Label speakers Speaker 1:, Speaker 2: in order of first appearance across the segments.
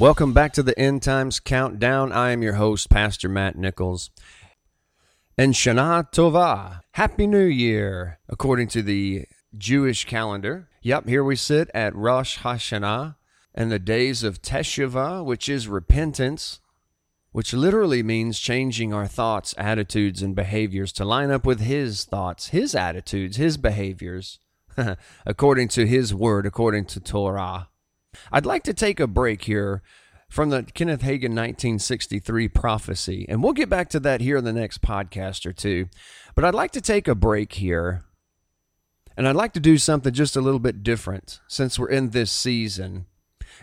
Speaker 1: Welcome back to the End Times Countdown. I am your host, Pastor Matt Nichols. And Shana Tova, Happy New Year, according to the Jewish calendar. Yep, here we sit at Rosh Hashanah and the days of Teshuvah, which is repentance, which literally means changing our thoughts, attitudes, and behaviors to line up with His thoughts, His attitudes, His behaviors, according to His word, according to Torah. I'd like to take a break here from the Kenneth Hagin 1963 prophecy, and we'll get back to that here in the next podcast or two. But I'd like to take a break here, and I'd like to do something just a little bit different since we're in this season.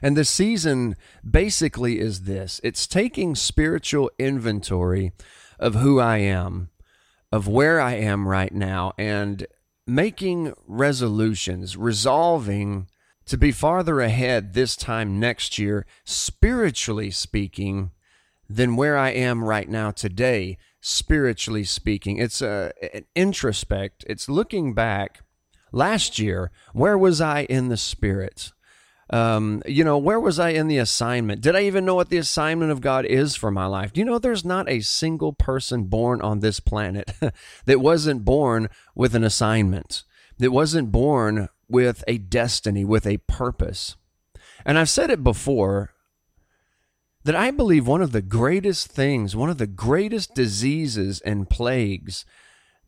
Speaker 1: And the season basically is this it's taking spiritual inventory of who I am, of where I am right now, and making resolutions, resolving to be farther ahead this time next year, spiritually speaking, than where I am right now today, spiritually speaking. It's a, an introspect, it's looking back. Last year, where was I in the spirit? Um, you know, where was I in the assignment? Did I even know what the assignment of God is for my life? Do you know there's not a single person born on this planet that wasn't born with an assignment, that wasn't born with a destiny, with a purpose. And I've said it before that I believe one of the greatest things, one of the greatest diseases and plagues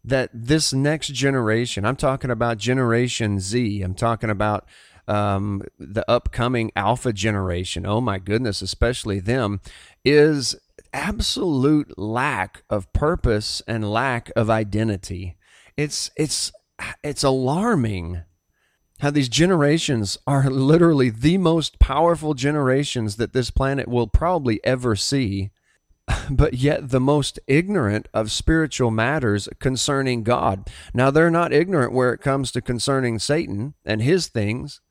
Speaker 1: that this next generation, I'm talking about Generation Z, I'm talking about um, the upcoming Alpha generation, oh my goodness, especially them, is absolute lack of purpose and lack of identity. It's, it's, it's alarming how these generations are literally the most powerful generations that this planet will probably ever see, but yet the most ignorant of spiritual matters concerning God. Now, they're not ignorant where it comes to concerning Satan and his things,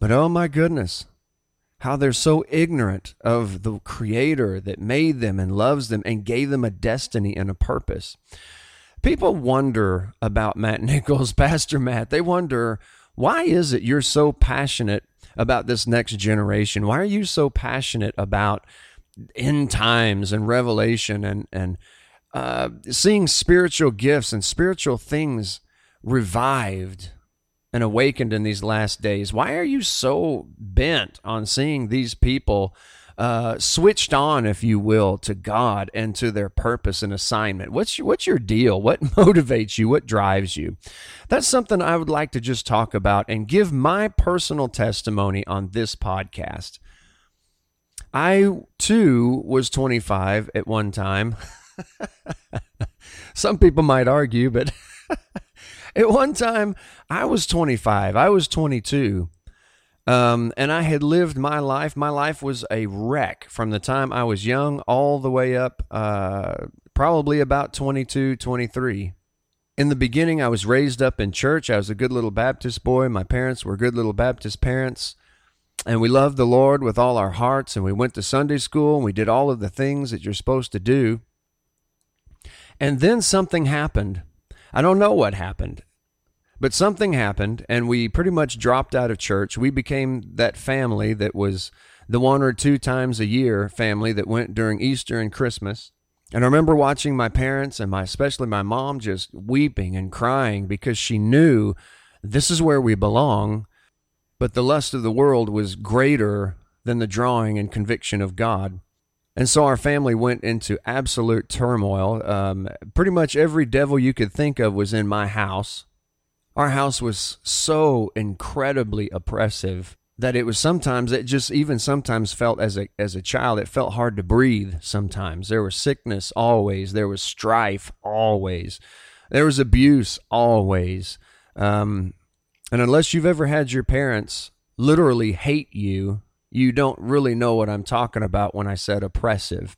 Speaker 1: but oh my goodness, how they're so ignorant of the Creator that made them and loves them and gave them a destiny and a purpose. People wonder about Matt Nichols, Pastor Matt. They wonder why is it you're so passionate about this next generation? Why are you so passionate about end times and revelation and and uh, seeing spiritual gifts and spiritual things revived and awakened in these last days? Why are you so bent on seeing these people? Uh, switched on, if you will, to God and to their purpose and assignment? What's your, what's your deal? What motivates you? What drives you? That's something I would like to just talk about and give my personal testimony on this podcast. I too was 25 at one time. Some people might argue, but at one time I was 25. I was 22. Um, and I had lived my life. My life was a wreck from the time I was young all the way up, uh, probably about 22, 23. In the beginning, I was raised up in church. I was a good little Baptist boy. My parents were good little Baptist parents. And we loved the Lord with all our hearts. And we went to Sunday school and we did all of the things that you're supposed to do. And then something happened. I don't know what happened. But something happened, and we pretty much dropped out of church. We became that family that was the one or two times a year family that went during Easter and Christmas. And I remember watching my parents and my especially my mom just weeping and crying because she knew this is where we belong, but the lust of the world was greater than the drawing and conviction of God. And so our family went into absolute turmoil. Um, pretty much every devil you could think of was in my house our house was so incredibly oppressive that it was sometimes it just even sometimes felt as a as a child it felt hard to breathe sometimes. There was sickness always. There was strife always. There was abuse always. Um, and unless you've ever had your parents literally hate you you don't really know what i'm talking about when i said oppressive.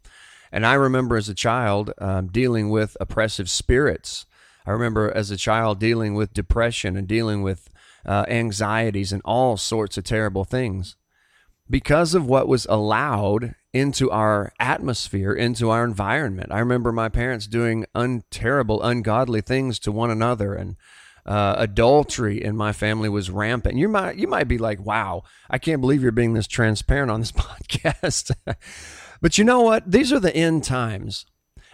Speaker 1: And i remember as a child um, dealing with oppressive spirits I remember as a child dealing with depression and dealing with uh, anxieties and all sorts of terrible things because of what was allowed into our atmosphere, into our environment. I remember my parents doing un- terrible, ungodly things to one another and Uh, adultery in my family was rampant. You might you might be like, "Wow, I can't believe you're being this transparent on this podcast." but you know what? These are the end times.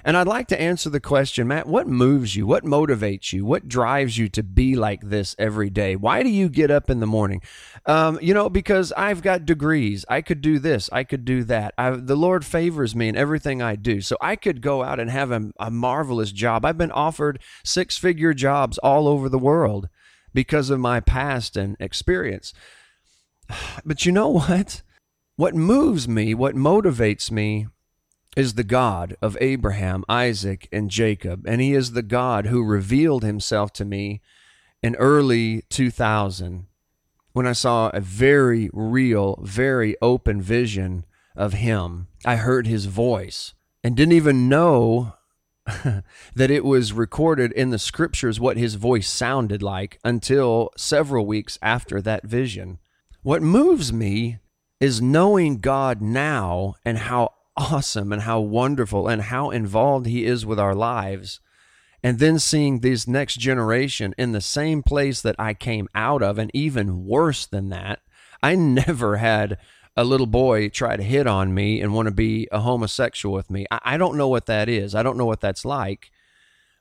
Speaker 1: And I'd like to answer the question, Matt, what moves you? What motivates you? What drives you to be like this every day? Why do you get up in the morning? Um, you know, because I've got degrees. I could do this. I could do that. I, the Lord favors me in everything I do. So I could go out and have a, a marvelous job. I've been offered six figure jobs all over the world because of my past and experience. But you know what? What moves me, what motivates me is the God of Abraham, Isaac, and Jacob, and He is the God who revealed Himself to me in early 2000 when I saw a very real, very open vision of Him. I heard His voice and didn't even know that it was recorded in the scriptures what His voice sounded like until several weeks after that vision. What moves me is knowing God now and how awesome and how wonderful and how involved he is with our lives. And then seeing this next generation in the same place that I came out of, and even worse than that, I never had a little boy try to hit on me and want to be a homosexual with me. I, I don't know what that is. I don't know what that's like.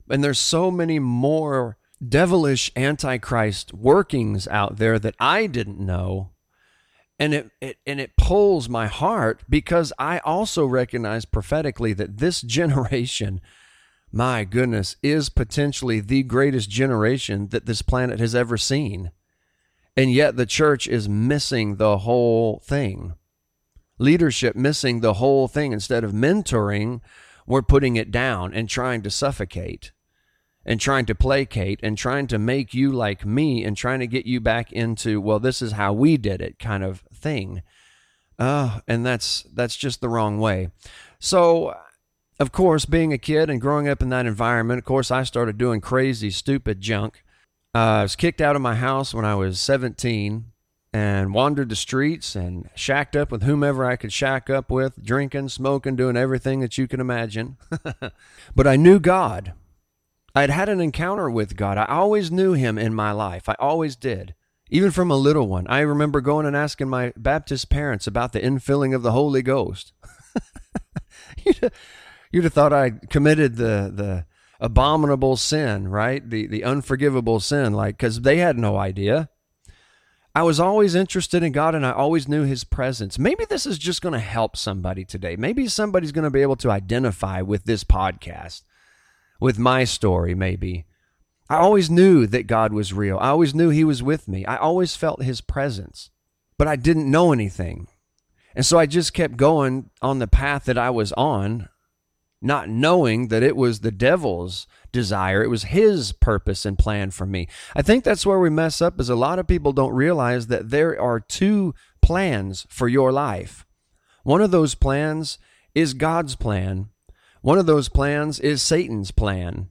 Speaker 1: And there's so many more devilish antichrist workings out there that I didn't know and it, it and it pulls my heart because I also recognize prophetically that this generation my goodness is potentially the greatest generation that this planet has ever seen. And yet the church is missing the whole thing. Leadership missing the whole thing. Instead of mentoring we're putting it down and trying to suffocate and trying to placate and trying to make you like me and trying to get you back into well this is how we did it kind of thing. Uh, and that's that's just the wrong way. So of course being a kid and growing up in that environment of course i started doing crazy stupid junk. Uh, i was kicked out of my house when i was 17 and wandered the streets and shacked up with whomever i could shack up with drinking smoking doing everything that you can imagine. But i knew god I'd had an encounter with God. I always knew Him in my life. I always did. Even from a little one. I remember going and asking my Baptist parents about the infilling of the Holy Ghost. you'd, have, you'd have thought I committed the, the abominable sin, right? The, the unforgivable sin, like, because they had no idea. I was always interested in God and I always knew His presence. Maybe this is just going to help somebody today. Maybe somebody's going to be able to identify with this podcast with my story, maybe. I always knew that God was real. I always knew He was with me. I always felt His presence, but I didn't know anything. And so I just kept going on the path that I was on, not knowing that it was the devil's desire. It was his purpose and plan for me. I think that's where we mess up is a lot of people don't realize that there are two plans for your life. One of those plans is God's plan, one of those plans is Satan's plan.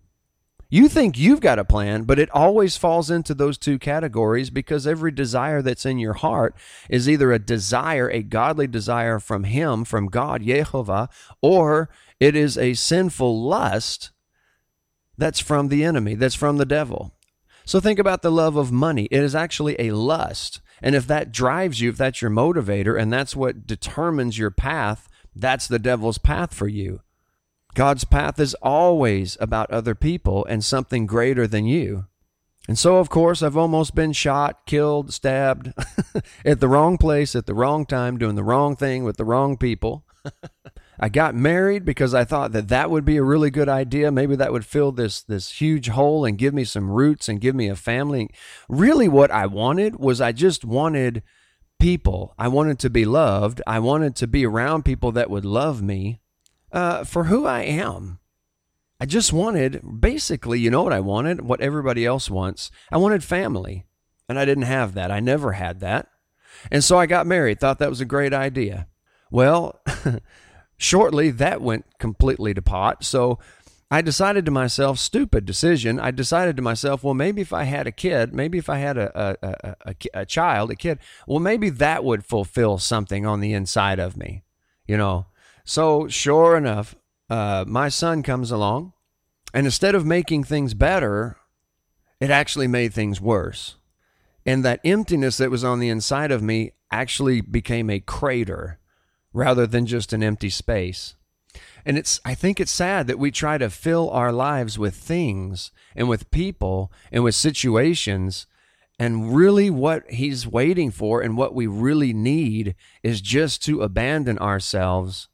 Speaker 1: You think you've got a plan, but it always falls into those two categories because every desire that's in your heart is either a desire, a godly desire from Him, from God, Jehovah, or it is a sinful lust that's from the enemy, that's from the devil. So think about the love of money. It is actually a lust. And if that drives you, if that's your motivator, and that's what determines your path, that's the devil's path for you. God's path is always about other people and something greater than you. And so, of course, I've almost been shot, killed, stabbed at the wrong place at the wrong time, doing the wrong thing with the wrong people. I got married because I thought that that would be a really good idea. Maybe that would fill this this huge hole and give me some roots and give me a family. Really, what I wanted was I just wanted people. I wanted to be loved. I wanted to be around people that would love me uh, for who I am. I just wanted, basically, you know what I wanted? What everybody else wants. I wanted family. And I didn't have that. I never had that. And so I got married, thought that was a great idea. Well, shortly that went completely to pot. So I decided to myself, stupid decision. I decided to myself, well, maybe if I had a kid, maybe if I had a, a, a, a, child, a kid, well, maybe that would fulfill something on the inside of me, you know. So, sure enough, uh, my son comes along, and instead of making things better, it actually made things worse. And that emptiness that was on the inside of me actually became a crater rather than just an empty space. And it's I think it's sad that we try to fill our lives with things and with people and with situations and really what he's waiting for and what we really need is just to abandon ourselves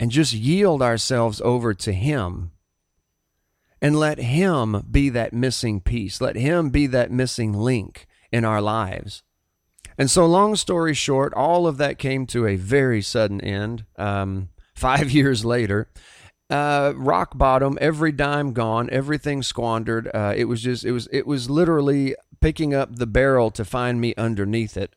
Speaker 1: and just yield ourselves over to him and let him be that missing piece. Let him be that missing link in our lives. And so, long story short, all of that came to a very sudden end. Um, five years later, uh, rock bottom, every dime gone, everything squandered. Uh, it was just, it was, it was literally picking up the barrel to find me underneath it.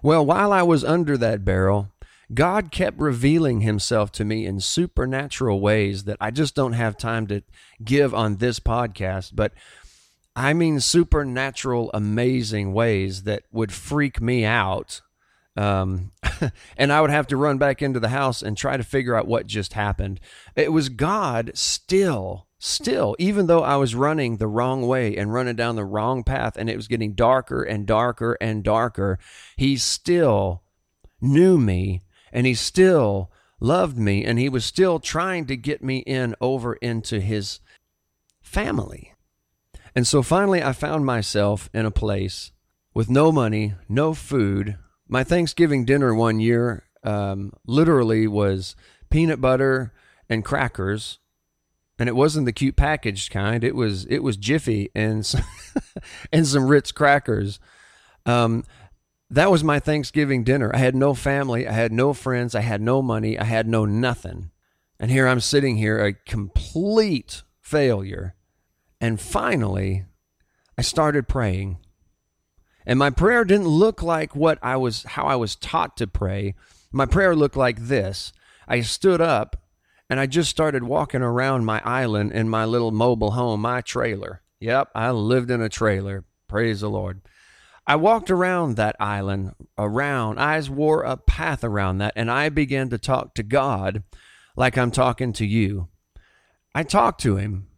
Speaker 1: Well, while I was under that barrel, God kept revealing himself to me in supernatural ways that I just don't have time to give on this podcast. But I mean, supernatural, amazing ways that would freak me out. Um, and I would have to run back into the house and try to figure out what just happened. It was God still, still, even though I was running the wrong way and running down the wrong path and it was getting darker and darker and darker, He still knew me and He still loved me and He was still trying to get me in over into His family. And so finally, I found myself in a place with no money, no food. My Thanksgiving dinner one year um, literally was peanut butter and crackers, and it wasn't the cute packaged kind. It was it was Jiffy and some, and some Ritz crackers. Um, that was my Thanksgiving dinner. I had no family, I had no friends, I had no money, I had no nothing. And here I'm sitting here, a complete failure and finally, I started praying. And my prayer didn't look like what I was how I was taught to pray. My prayer looked like this. I stood up and I just started walking around my island in my little mobile home, my trailer. Yep, I lived in a trailer. Praise the Lord. I walked around that island, around, I wore a path around that, and I began to talk to God like I'm talking to you. I talked to Him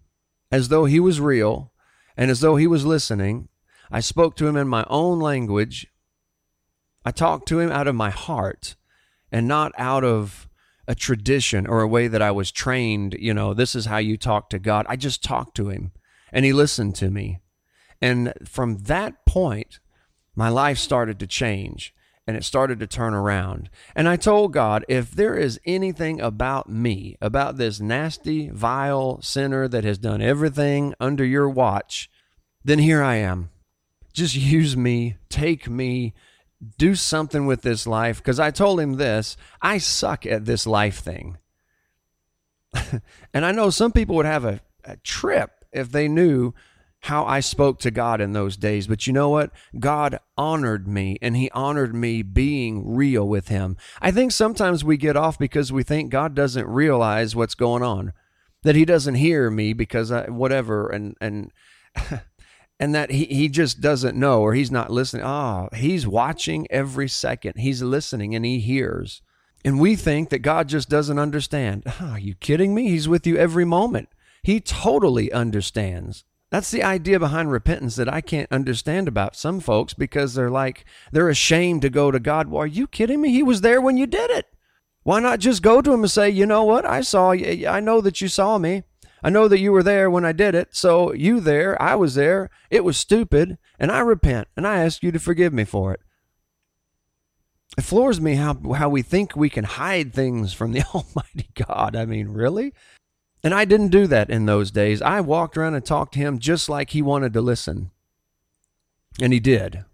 Speaker 1: as though he was real and as though he was listening. I spoke to him in my own language. I talked to him out of my heart and not out of a tradition or a way that I was trained. You know, this is how you talk to God. I just talked to him and he listened to me. And from that point, my life started to change and it started to turn around. And I told God, if there is anything about me, about this nasty, vile sinner that has done everything under your watch, then here I am. Just use me, take me, do something with this life. Because I told him this I suck at this life thing. and I know some people would have a, a trip if they knew how I spoke to God in those days. But you know what? God honored me and He honored me being real with Him. I think sometimes we get off because we think God doesn't realize what's going on, that He doesn't hear me because I, whatever, and, and, and that he, he just doesn't know or he's not listening. Ah, oh, he's watching every second. He's listening and he hears. And we think that God just doesn't understand. Oh, are you kidding me? He's with you every moment. He totally understands. That's the idea behind repentance that I can't understand about some folks because they're like, they're ashamed to go to God. Well, are you kidding me? He was there when you did it. Why not just go to him and say, you know what? I saw you. I know that you saw me. I know that you were there when I did it. So you there, I was there. It was stupid. And I repent and I ask you to forgive me for it. It floors me how, how we think we can hide things from the Almighty God. I mean, really? And I didn't do that in those days. I walked around and talked to him just like he wanted to listen. And he did.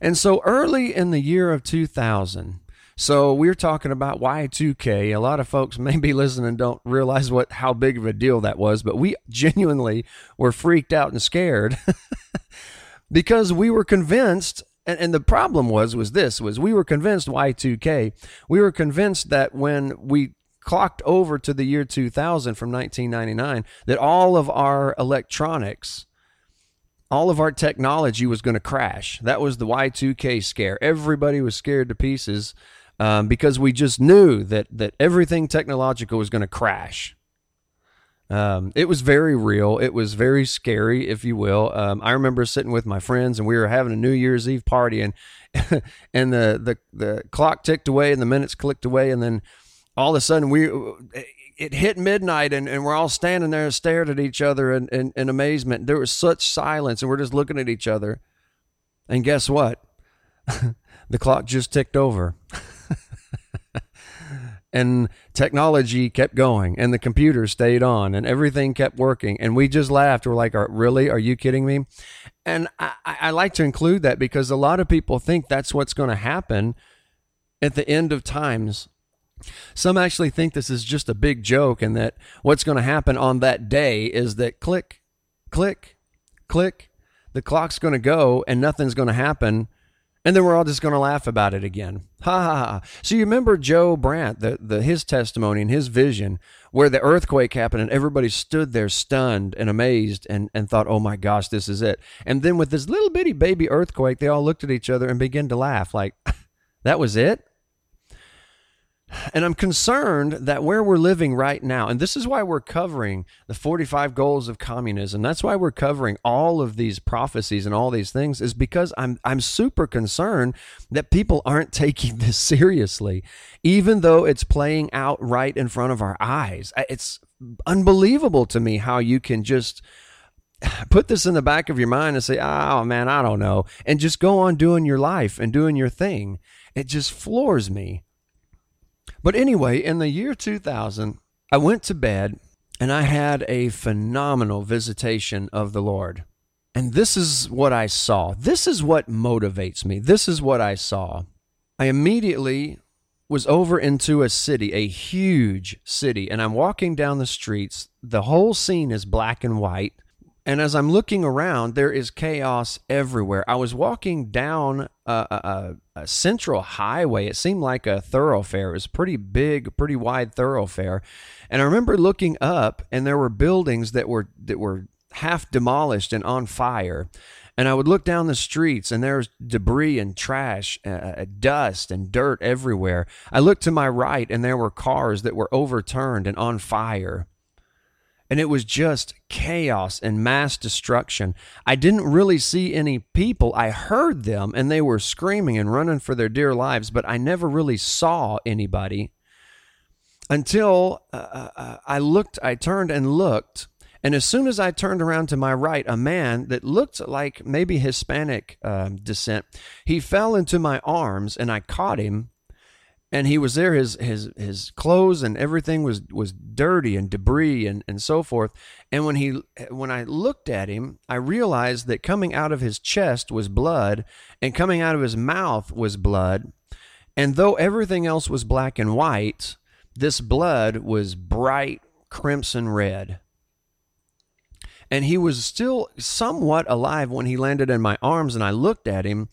Speaker 1: And so early in the year of 2000, so we're talking about Y2K. A lot of folks may be listening don't realize what how big of a deal that was, but we genuinely were freaked out and scared because we were convinced and, and the problem was was this was we were convinced Y2K. We were convinced that when we clocked over to the year 2000 from 1999 that all of our electronics all of our technology was going to crash that was the y2k scare everybody was scared to pieces um, because we just knew that that everything technological was going to crash Um, it was very real. It was very scary, if you will. Um, I remember sitting with my friends and we were having a New Year's Eve party, and and the, the the clock ticked away and the minutes clicked away, and then all of a sudden we it hit midnight and, and we're all standing there and stared at each other in, in, in amazement. There was such silence, and we're just looking at each other. And guess what? the clock just ticked over. and technology kept going and the computer stayed on and everything kept working and we just laughed we're like are, really are you kidding me and I, I like to include that because a lot of people think that's what's going to happen at the end of times some actually think this is just a big joke and that what's going to happen on that day is that click click click the clock's going to go and nothing's going to happen and then we're all just going to laugh about it again. Ha ha ha. So you remember Joe Brandt, the, the his testimony and his vision, where the earthquake happened and everybody stood there stunned and amazed and, and thought, oh my gosh, this is it. And then with this little bitty baby earthquake, they all looked at each other and began to laugh like, that was it? And I'm concerned that where we're living right now, and this is why we're covering the 45 goals of communism. That's why we're covering all of these prophecies and all these things, is because I'm I'm super concerned that people aren't taking this seriously, even though it's playing out right in front of our eyes. It's unbelievable to me how you can just put this in the back of your mind and say, "Oh man, I don't know," and just go on doing your life and doing your thing. It just floors me. But anyway, in the year 2000, I went to bed and I had a phenomenal visitation of the Lord. And this is what I saw. This is what motivates me. This is what I saw. I immediately was over into a city, a huge city, and I'm walking down the streets. The whole scene is black and white. And as I'm looking around, there is chaos everywhere. I was walking down a, a, a, central highway. It seemed like a thoroughfare. It was pretty big, pretty wide thoroughfare. And I remember looking up, and there were buildings that were that were half demolished and on fire. And I would look down the streets, and there's debris and trash, uh, uh dust and dirt everywhere. I looked to my right, and there were cars that were overturned and on fire and it was just chaos and mass destruction. I didn't really see any people. I heard them and they were screaming and running for their dear lives, but I never really saw anybody until uh, uh, uh I looked, I turned and looked. And as soon as I turned around to my right, a man that looked like maybe Hispanic uh, descent, he fell into my arms and I caught him and he was there. His his his clothes and everything was was dirty and debris and and so forth. And when he when i looked at him i realized that coming out of his chest was blood and coming out of his mouth was blood. And though everything else was black and white this blood was bright crimson red. And he was still somewhat alive when he landed in my arms and i looked at him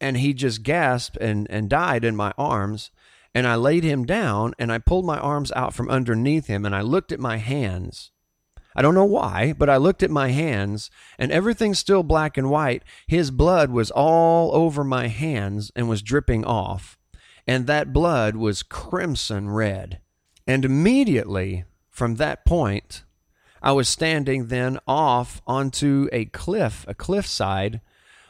Speaker 1: and he just gasped and and died in my arms and I laid him down and I pulled my arms out from underneath him and I looked at my hands. I don't know why, but I looked at my hands and everything's still black and white. His blood was all over my hands and was dripping off. And that blood was crimson red. And immediately from that point, I was standing then off onto a cliff, a cliffside,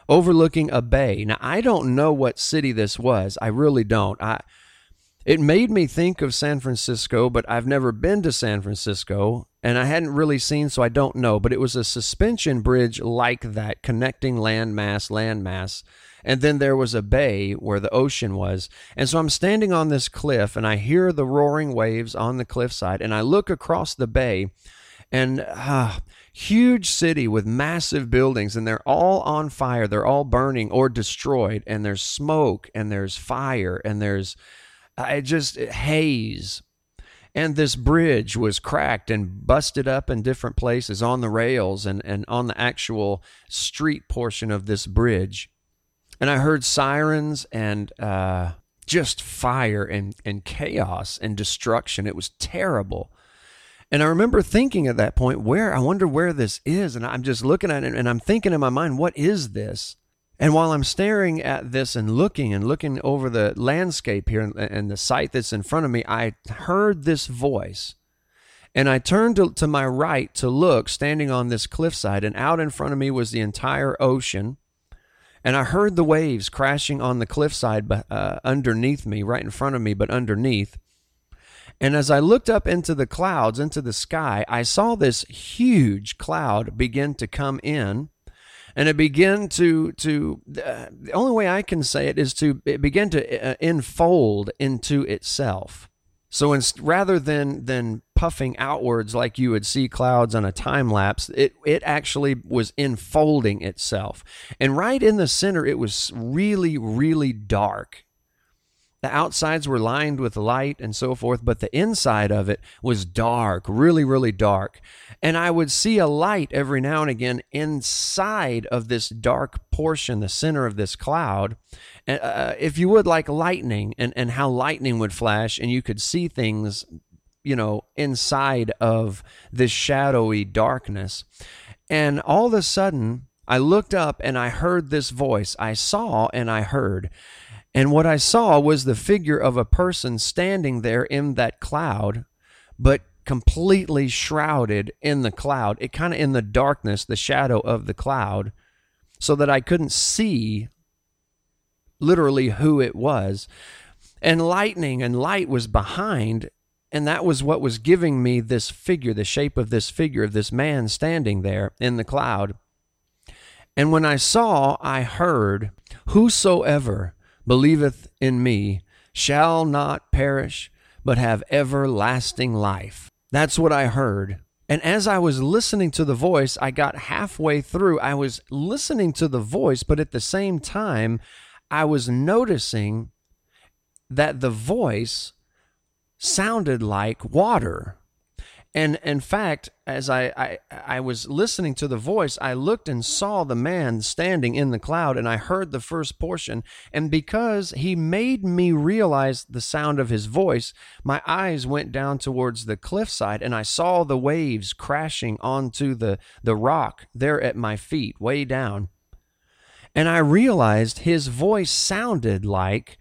Speaker 1: overlooking a bay. Now, I don't know what city this was. I really don't. I, it made me think of San Francisco, but I've never been to San Francisco and I hadn't really seen, so I don't know. But it was a suspension bridge like that, connecting landmass, landmass. And then there was a bay where the ocean was. And so I'm standing on this cliff and I hear the roaring waves on the cliffside and I look across the bay and ah, huge city with massive buildings and they're all on fire. They're all burning or destroyed and there's smoke and there's fire and there's I just haze. And this bridge was cracked and busted up in different places on the rails and, and on the actual street portion of this bridge. And I heard sirens and uh, just fire and, and chaos and destruction. It was terrible. And I remember thinking at that point, where, I wonder where this is. And I'm just looking at it and I'm thinking in my mind, what is this? And while I'm staring at this and looking and looking over the landscape here and, and, the site that's in front of me, I heard this voice. And I turned to, to my right to look, standing on this cliffside, and out in front of me was the entire ocean. And I heard the waves crashing on the cliffside uh, underneath me, right in front of me, but underneath. And as I looked up into the clouds, into the sky, I saw this huge cloud begin to come in. And it began to to uh, the only way I can say it is to it began to uh, enfold into itself. So in, rather than than puffing outwards like you would see clouds on a time lapse, it it actually was enfolding itself. And right in the center it was really really dark. The outsides were lined with light and so forth, but the inside of it was dark, really, really dark. And I would see a light every now and again inside of this dark portion, the center of this cloud. Uh, if you would, like lightning, and, and how lightning would flash, and you could see things, you know, inside of this shadowy darkness. And all of a sudden, I looked up and I heard this voice. I saw and I heard. And what I saw was the figure of a person standing there in that cloud, but completely shrouded in the cloud. It kind of in the darkness, the shadow of the cloud, so that I couldn't see literally who it was. And lightning and light was behind, and that was what was giving me this figure, the shape of this figure, of this man standing there in the cloud. And when I saw, I heard, Whosoever believeth in me shall not perish, but have everlasting life. That's what I heard. And as I was listening to the voice, I got halfway through. I was listening to the voice, but at the same time, I was noticing that the voice sounded like water. And in fact, as I, I, I was listening to the voice, I looked and saw the man standing in the cloud, and I heard the first portion. And because he made me realize the sound of his voice, my eyes went down towards the cliffside, and I saw the waves crashing onto the, the rock there at my feet, way down. And I realized his voice sounded like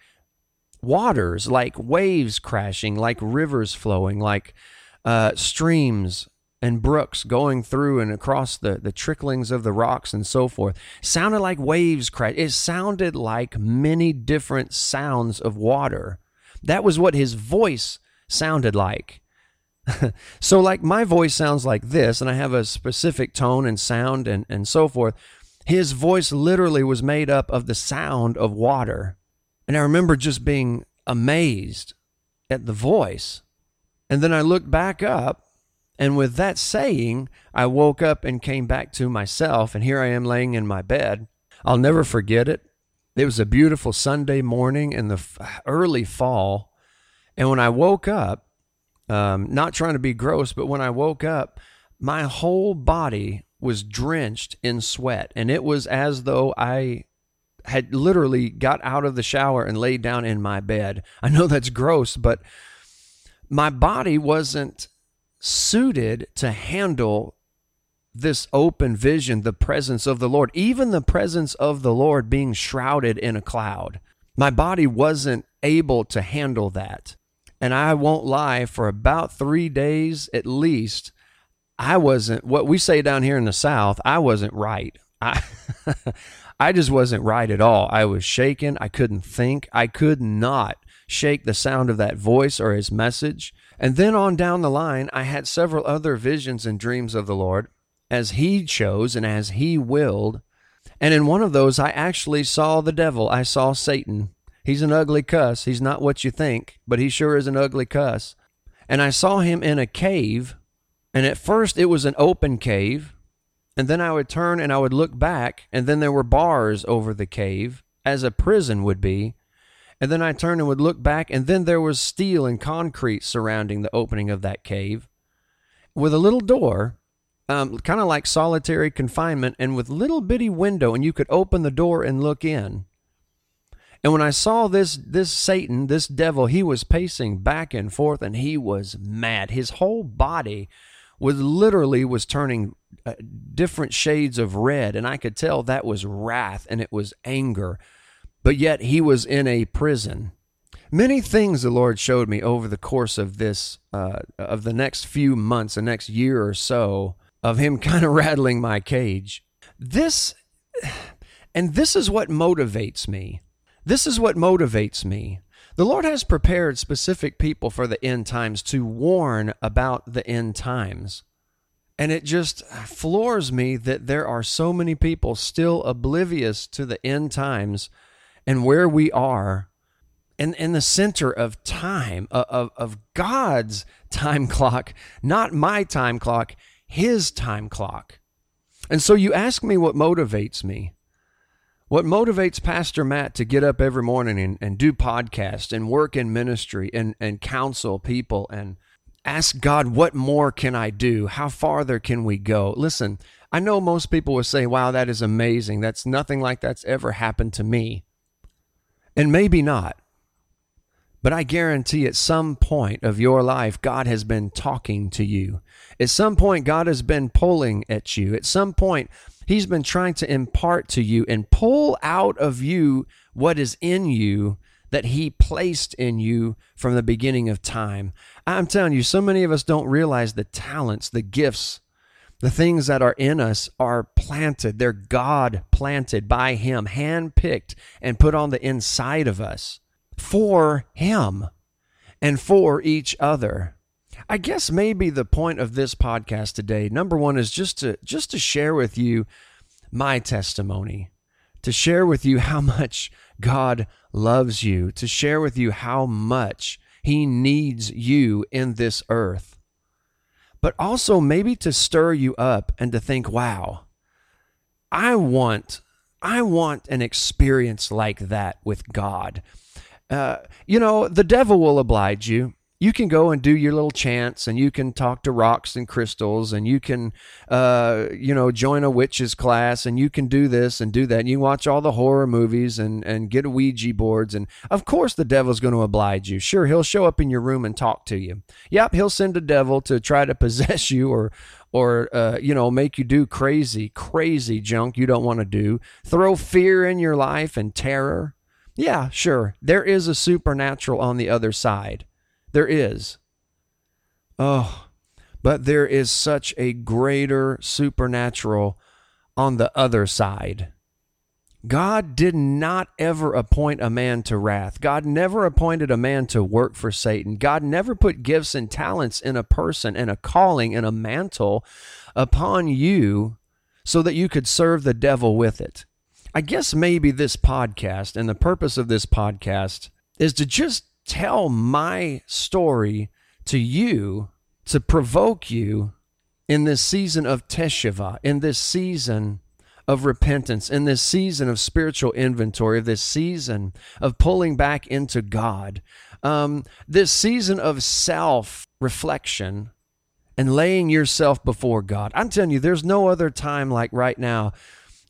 Speaker 1: waters, like waves crashing, like rivers flowing, like uh, streams and brooks going through and across the, the tricklings of the rocks and so forth. Sounded like waves crash. It sounded like many different sounds of water. That was what his voice sounded like. so, like my voice sounds like this, and I have a specific tone and sound and, and so forth. His voice literally was made up of the sound of water. And I remember just being amazed at the voice. And then I looked back up, and with that saying, I woke up and came back to myself, and here I am laying in my bed. I'll never forget it. It was a beautiful Sunday morning in the early fall. And when I woke up, um, not trying to be gross, but when I woke up, my whole body was drenched in sweat. And it was as though I had literally got out of the shower and laid down in my bed. I know that's gross, but my body wasn't suited to handle this open vision, the presence of the Lord, even the presence of the Lord being shrouded in a cloud. My body wasn't able to handle that. And I won't lie, for about three days at least, I wasn't, what we say down here in the South, I wasn't right. I, I just wasn't right at all. I was shaken. I couldn't think. I could not shake the sound of that voice or his message. And then on down the line, I had several other visions and dreams of the Lord as he chose and as he willed. And in one of those, I actually saw the devil. I saw Satan. He's an ugly cuss. He's not what you think, but he sure is an ugly cuss. And I saw him in a cave. And at first, it was an open cave. And then I would turn and I would look back, and then there were bars over the cave, as a prison would be. And then I turned and would look back, and then there was steel and concrete surrounding the opening of that cave with a little door, um, kind of like solitary confinement, and with little bitty window, and you could open the door and look in. And when I saw this this Satan, this devil, he was pacing back and forth, and he was mad. His whole body was literally was turning uh, different shades of red, and I could tell that was wrath and it was anger but yet he was in a prison. Many things the Lord showed me over the course of this, uh, of the next few months, the next year or so, of Him kind of rattling my cage. This, and this is what motivates me. This is what motivates me. The Lord has prepared specific people for the end times to warn about the end times. And it just floors me that there are so many people still oblivious to the end times and where we are in, in the center of time, uh, of, of God's time clock, not my time clock, His time clock. And so you ask me what motivates me. What motivates Pastor Matt to get up every morning and, and do podcasts and work in ministry and, and counsel people and ask God, what more can I do? How farther can we go? Listen, I know most people will say, wow, that is amazing. That's nothing like that's ever happened to me. And maybe not. But I guarantee at some point of your life, God has been talking to you. At some point, God has been pulling at you. At some point, He's been trying to impart to you and pull out of you what is in you that He placed in you from the beginning of time. I'm telling you, so many of us don't realize the talents, the gifts, the things that are in us are planted. They're God planted by Him, hand picked and put on the inside of us for Him and for each other. I guess maybe the point of this podcast today, number one, is just to just to share with you my testimony, to share with you how much God loves you, to share with you how much He needs you in this earth but also maybe to stir you up and to think, wow, I want, I want an experience like that with God. Uh, you know, the devil will oblige you you can go and do your little chants and you can talk to rocks and crystals and you can uh, you know join a witch's class and you can do this and do that. And you watch all the horror movies and and get ouija boards. And of course the devil's going to oblige you. Sure he'll show up in your room and talk to you. Yep he'll send a devil to try to possess you or or uh, you know make you do crazy crazy junk you don't want to do. Throw fear in your life and terror. Yeah sure there is a supernatural on the other side there is. Oh, but there is such a greater supernatural on the other side. God did not ever appoint a man to wrath. God never appointed a man to work for Satan. God never put gifts and talents in a person and a calling and a mantle upon you so that you could serve the devil with it. I guess maybe this podcast and the purpose of this podcast is to just tell my story to you to provoke you in this season of Teshuvah, in this season of repentance, in this season of spiritual inventory, of this season of pulling back into God, um, this season of self reflection and laying yourself before God. I'm telling you, there's no other time like right now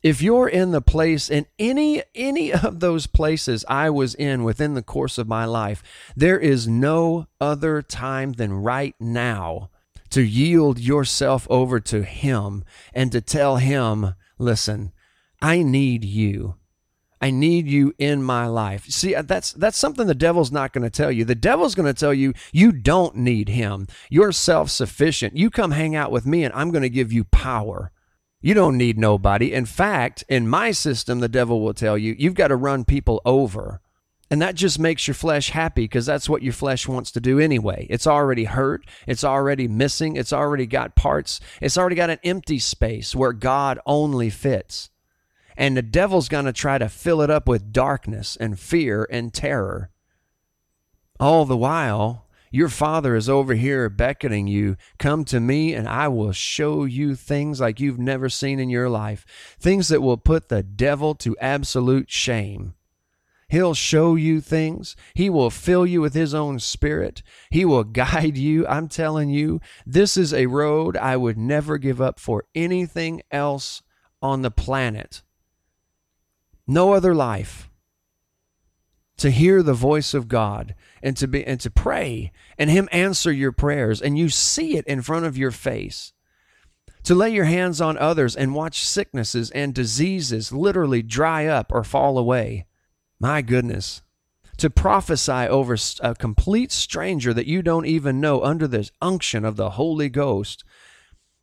Speaker 1: if you're in the place in any any of those places I was in within the course of my life, there is no other time than right now to yield yourself over to him and to tell him, listen, I need you. I need you in my life. See, uh, that's that's something the devil's not going to tell you. The devil's going to tell you you don't need him. You're self-sufficient. You come hang out with me and I'm going to give you power. You don't need nobody. In fact, in my system, the devil will tell you, you've got to run people over. And that just makes your flesh happy because that's what your flesh wants to do anyway. It's already hurt. It's already missing. It's already got parts. It's already got an empty space where God only fits. And the devil's going to try to fill it up with darkness and fear and terror. All the while, your father is over here beckoning you. Come to me, and I will show you things like you've never seen in your life, things that will put the devil to absolute shame. He'll show you things. He will fill you with His own Spirit. He will guide you. I'm telling you, this is a road I would never give up for anything else on the planet. No other life to hear the voice of God and to be and to pray and him answer your prayers and you see it in front of your face. To lay your hands on others and watch sicknesses and diseases literally dry up or fall away. My goodness. to prophesy over a complete stranger that you don't even know under the unction of the Holy Ghost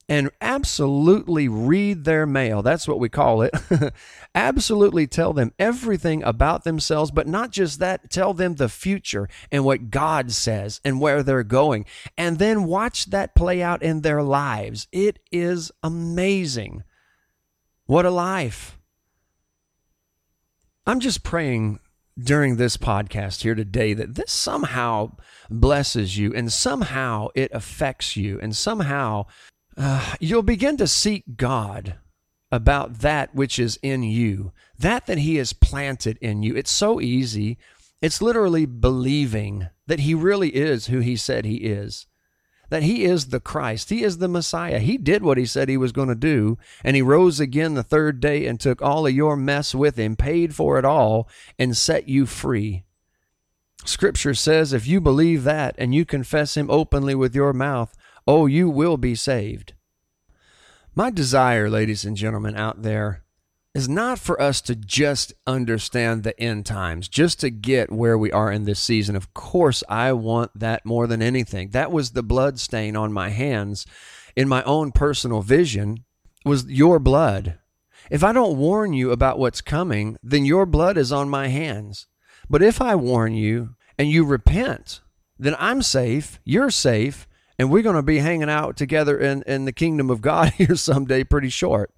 Speaker 1: and absolutely read their mail. That's what we call it. absolutely tell them everything about themselves, but not just that, tell them the future and what God says and where they're going. And then watch that play out in their lives. It is amazing. What a life. I'm just praying during this podcast here today that this somehow blesses you and somehow it affects you and somehow uh, you'll begin to seek God about that which is in you, that that He has planted in you. It's so easy. It's literally believing that He really is who He said He is, that He is the Christ, He is the Messiah. He did what He said He was going to do, and He rose again the third day and took all of your mess with Him, paid for it all, and set you free. Scripture says if you believe that and you confess Him openly with your mouth, oh, you will be saved. My desire, ladies and gentlemen out there, is not for us to just understand the end times, just to get where we are in this season. Of course, I want that more than anything. That was the blood stain on my hands in my own personal vision was your blood. If I don't warn you about what's coming, then your blood is on my hands. But if I warn you and you repent, then I'm safe, you're safe, and we're going to be hanging out together in, in the kingdom of God here someday pretty short.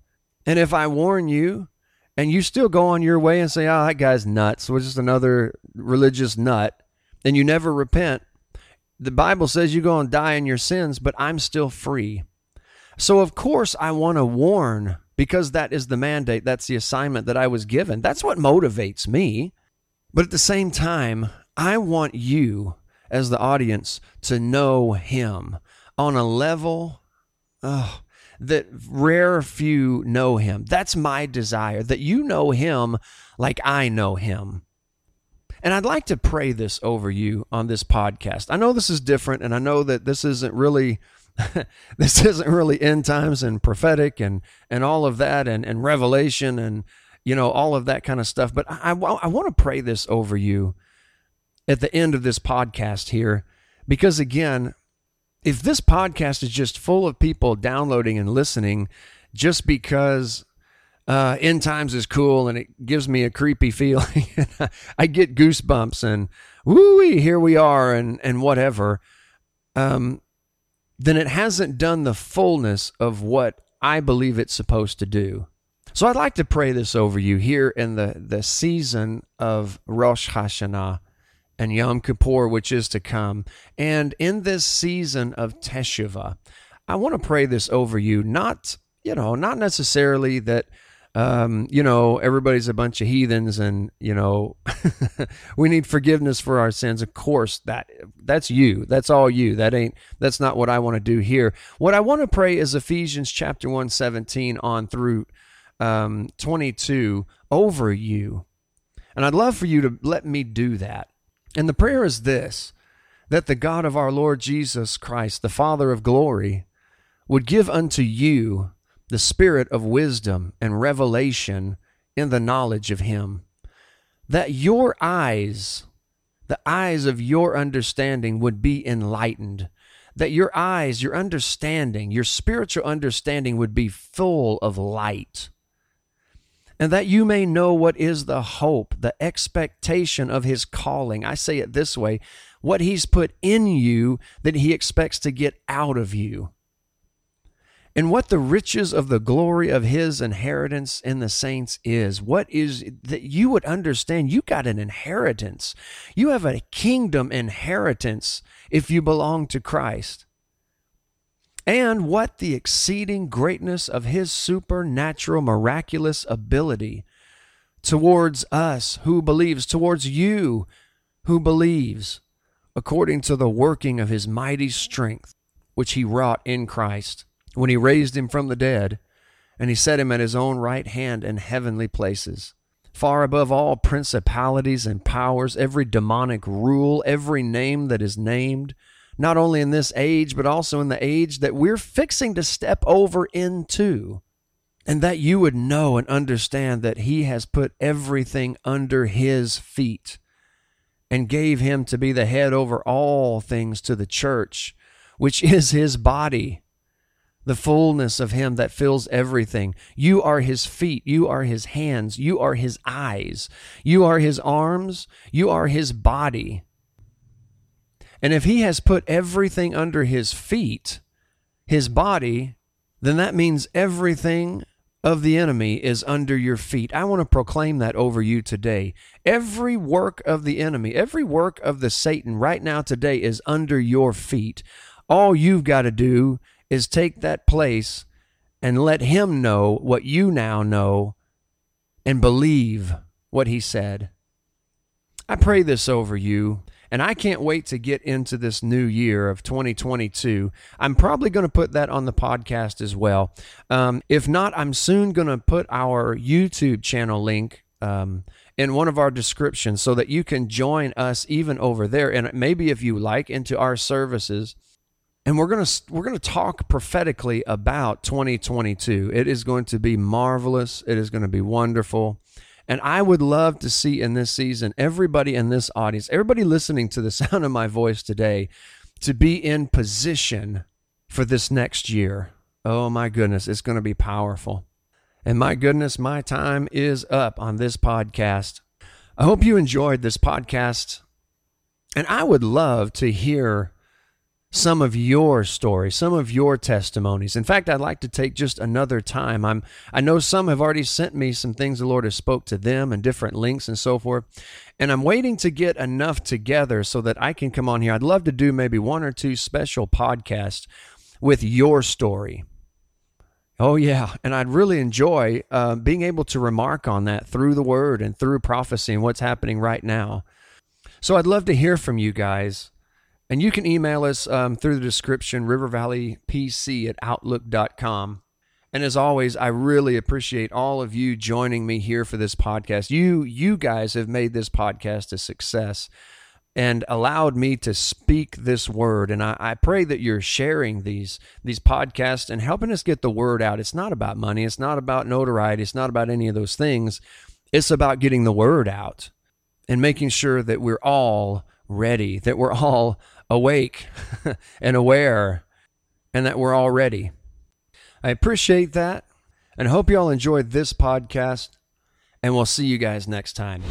Speaker 1: And if I warn you and you still go on your way and say, oh, that guy's nuts, we're just another religious nut, and you never repent, the Bible says you're going to die in your sins, but I'm still free. So, of course, I want to warn because that is the mandate, that's the assignment that I was given. That's what motivates me. But at the same time, I want you as the audience to know him on a level oh, that rare few know him. That's my desire, that you know him like I know him. And I'd like to pray this over you on this podcast. I know this is different, and I know that this isn't really. this isn't really end times and prophetic and and all of that and and revelation and you know all of that kind of stuff but i, I, I want to pray this over you at the end of this podcast here because again if this podcast is just full of people downloading and listening just because uh, end times is cool and it gives me a creepy feeling i get goosebumps and woo here we are and and whatever um, then it hasn't done the fullness of what i believe it's supposed to do. So i'd like to pray this over you here in the the season of rosh hashanah and Yom Kippur, which is to come. And in this season of Teshuvah, I want to pray this over you, not, you know, not necessarily that, um, you know, everybody's a bunch of heathens and, you know, we need forgiveness for our sins. Of course, that that's you. That's all you. That ain't, that's not what I want to do here. What I want to pray is Ephesians chapter 1, 17 on through um, 22 over you. And I'd love for you to let me do that. And the prayer is this that the God of our Lord Jesus Christ, the Father of glory, would give unto you the spirit of wisdom and revelation in the knowledge of Him, that your eyes, the eyes of your understanding, would be enlightened, that your eyes, your understanding, your spiritual understanding would be full of light and that you may know what is the hope, the expectation of his calling. I say it this way what he's put in you that he expects to get out of you. And what the riches of the glory of his inheritance in the saints is. What is that you would understand you got an inheritance. You have a kingdom inheritance if you belong to Christ and what the exceeding greatness of his supernatural, miraculous ability towards us who believes, towards you who believes, according to the working of his mighty strength, which he wrought in Christ when he raised him from the dead, and he set him at his own right hand in heavenly places. Far above all principalities and powers, every demonic rule, every name that is named, not only in this age, but also in the age that we're fixing to step over into. And that you would know and understand that He has put everything under His feet. and gave him to be the head over all things to the church, which is his body, the fullness of him that fills everything. You are his feet, you are his hands, you are his eyes, you are his arms, you are his body. And if he has put everything under his feet, his body, then that means everything of the enemy is under your feet. I want to proclaim that over you today. Every work of the enemy, every work of the Satan right now today is under your feet. All you've got to do is take that place and let him know what you now know and believe what he said. I pray this over you and I can't wait to get into this new year of 2022. I'm probably going to put that on the podcast as well. Um, if not, I'm soon going to put our YouTube channel link um, in one of our descriptions so that you can join us even over there. And maybe if you like into our services, and we're going to we're going to talk prophetically about 2022. It is going to be marvelous. It is going to be wonderful. And I would love to see in this season everybody in this audience, everybody listening to the sound of my voice today, to be in position for this next year. Oh my goodness, it's going to be powerful. And my goodness, my time is up on this podcast. I hope you enjoyed this podcast. And I would love to hear some of your stories, some of your testimonies. In fact, I'd like to take just another time. I'm I know some have already sent me some things the Lord has spoke to them and different links and so forth. And I'm waiting to get enough together so that I can come on here. I'd love to do maybe one or two special podcasts with your story. Oh, yeah. And I'd really enjoy uh, being able to remark on that through the word and through prophecy and what's happening right now. So I'd love to hear from you guys. And you can email us um, through the description, rivervalleypc at outlook.com. And as always, I really appreciate all of you joining me here for this podcast. You, you guys have made this podcast a success and allowed me to speak this word. And I, I, pray that you're sharing these these podcasts and helping us get the word out. It's not about money. It's not about notoriety. It's not about any of those things. It's about getting the word out and making sure that we're all ready, that we're all awake and aware, and that we're all ready. I appreciate that and hope you all enjoyed this podcast, and we'll see you guys next time.